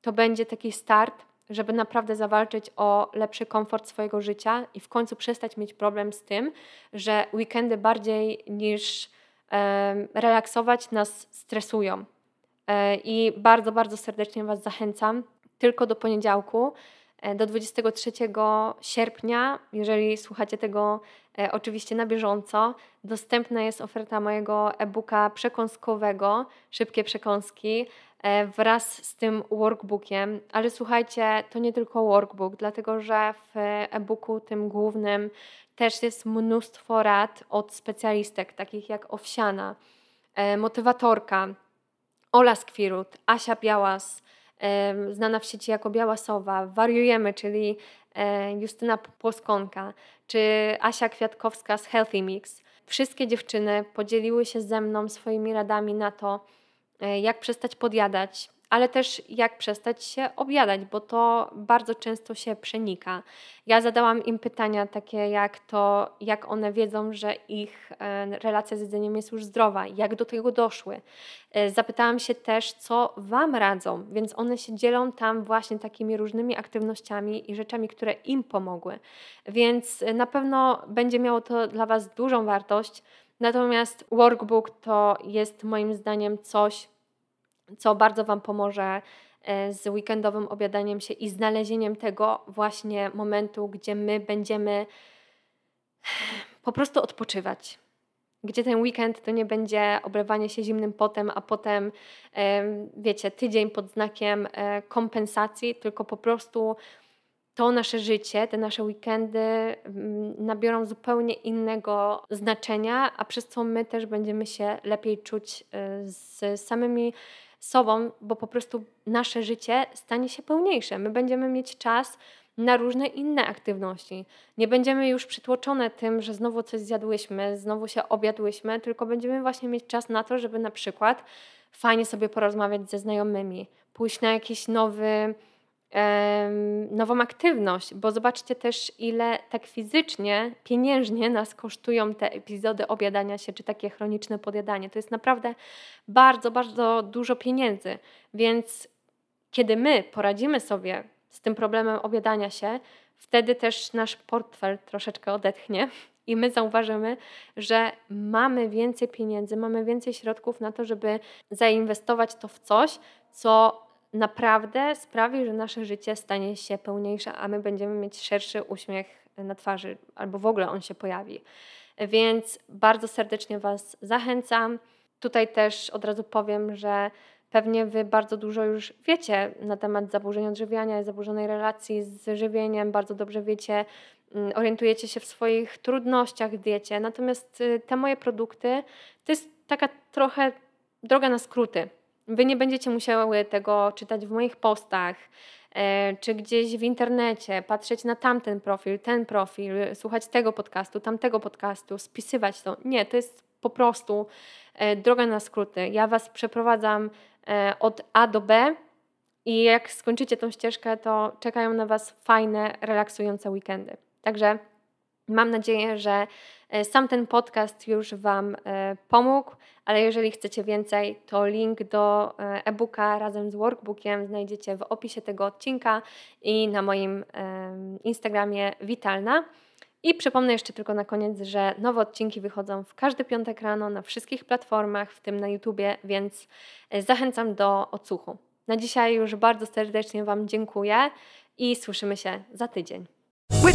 to będzie taki start, żeby naprawdę zawalczyć o lepszy komfort swojego życia i w końcu przestać mieć problem z tym, że weekendy bardziej niż relaksować nas stresują. E, I bardzo, bardzo serdecznie Was zachęcam tylko do poniedziałku, e, do 23 sierpnia, jeżeli słuchacie tego oczywiście na bieżąco. Dostępna jest oferta mojego e-booka przekąskowego, szybkie przekąski, e, wraz z tym workbookiem. Ale słuchajcie, to nie tylko workbook, dlatego że w e-booku tym głównym też jest mnóstwo rad od specjalistek, takich jak Owsiana, e, motywatorka, Ola Skwirut, Asia Białas, znana w sieci jako Białasowa, Wariujemy, czyli e, Justyna Płoskonka, czy Asia Kwiatkowska z Healthy Mix. Wszystkie dziewczyny podzieliły się ze mną swoimi radami na to, e, jak przestać podjadać, ale też jak przestać się objadać, bo to bardzo często się przenika. Ja zadałam im pytania takie jak to, jak one wiedzą, że ich e, relacja z jedzeniem jest już zdrowa, jak do tego doszły. E, zapytałam się też, co Wam radzą, więc one się dzielą tam właśnie takimi różnymi aktywnościami i rzeczami, które im pomogły. Więc na pewno będzie miało to dla Was dużą wartość. Natomiast workbook to jest moim zdaniem coś, co bardzo Wam pomoże e, z weekendowym obiadaniem się i znalezieniem tego właśnie momentu, gdzie my będziemy po prostu odpoczywać. Gdzie ten weekend to nie będzie oblewanie się zimnym potem, a potem, wiecie, tydzień pod znakiem e, kompensacji, tylko po prostu to nasze życie, te nasze weekendy nabiorą zupełnie innego znaczenia, a przez co my też będziemy się lepiej czuć e, z samymi sobą, bo po prostu nasze życie stanie się pełniejsze. My będziemy mieć czas na różne inne aktywności. Nie będziemy już przytłoczone tym, że znowu coś zjadłyśmy, znowu się objadłyśmy, tylko będziemy właśnie mieć czas na to, żeby na przykład fajnie sobie porozmawiać ze znajomymi, pójść na jakiś nowy nową aktywność, bo zobaczcie też, ile tak fizycznie, pieniężnie nas kosztują te epizody obiadania się, czy takie chroniczne podjadanie. To jest naprawdę bardzo, bardzo dużo pieniędzy. Więc kiedy my poradzimy sobie z tym problemem obiadania się, wtedy też nasz portfel troszeczkę odetchnie i my zauważymy, że mamy więcej pieniędzy, mamy więcej środków na to, żeby zainwestować to w coś, co naprawdę sprawi, że nasze życie stanie się pełniejsze, a my będziemy mieć szerszy uśmiech na twarzy, albo w ogóle on się pojawi. Więc bardzo serdecznie Was zachęcam. Tutaj też od razu powiem, że pewnie Wy bardzo dużo już wiecie na temat zaburzeń odżywiania, zaburzonej relacji z żywieniem, bardzo dobrze wiecie, mm, orientujecie się w swoich trudnościach w diecie. Natomiast y, te moje produkty to jest taka trochę droga na skróty Wy nie będziecie musiały tego czytać w moich postach, e, czy gdzieś w internecie, patrzeć na tamten profil, ten profil, słuchać tego podcastu, tamtego podcastu, spisywać to. Nie, to jest po prostu e, droga na skróty. Ja Was przeprowadzam e, od A do B i jak skończycie tą ścieżkę, to czekają na Was fajne, relaksujące weekendy. Także mam nadzieję, że sam ten podcast już Wam pomógł ale jeżeli chcecie więcej, to link do e, e-booka razem z workbookiem znajdziecie w opisie tego odcinka i na moim Instagramie Witalna. I przypomnę jeszcze tylko na koniec, że nowe odcinki wychodzą w każdy piątek rano na wszystkich platformach, w tym na YouTubie, więc e, zachęcam do odsłuchu. Na dzisiaj już bardzo serdecznie Wam dziękuję i słyszymy się za tydzień.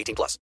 18 plus.